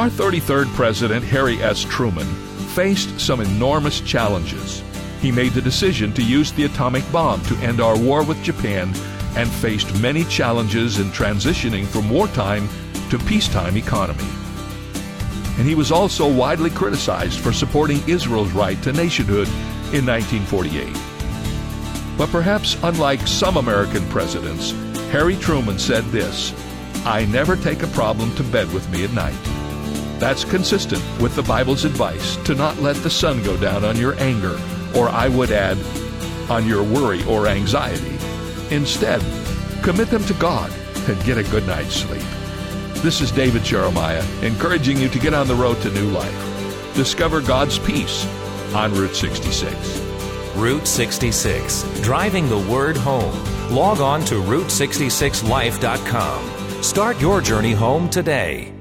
Our 33rd president, Harry S. Truman, faced some enormous challenges. He made the decision to use the atomic bomb to end our war with Japan and faced many challenges in transitioning from wartime to peacetime economy. And he was also widely criticized for supporting Israel's right to nationhood in 1948. But perhaps unlike some American presidents, Harry Truman said this I never take a problem to bed with me at night. That's consistent with the Bible's advice to not let the sun go down on your anger, or I would add, on your worry or anxiety. Instead, commit them to God and get a good night's sleep. This is David Jeremiah, encouraging you to get on the road to new life. Discover God's peace on Route 66. Route 66, driving the word home. Log on to Route66Life.com. Start your journey home today.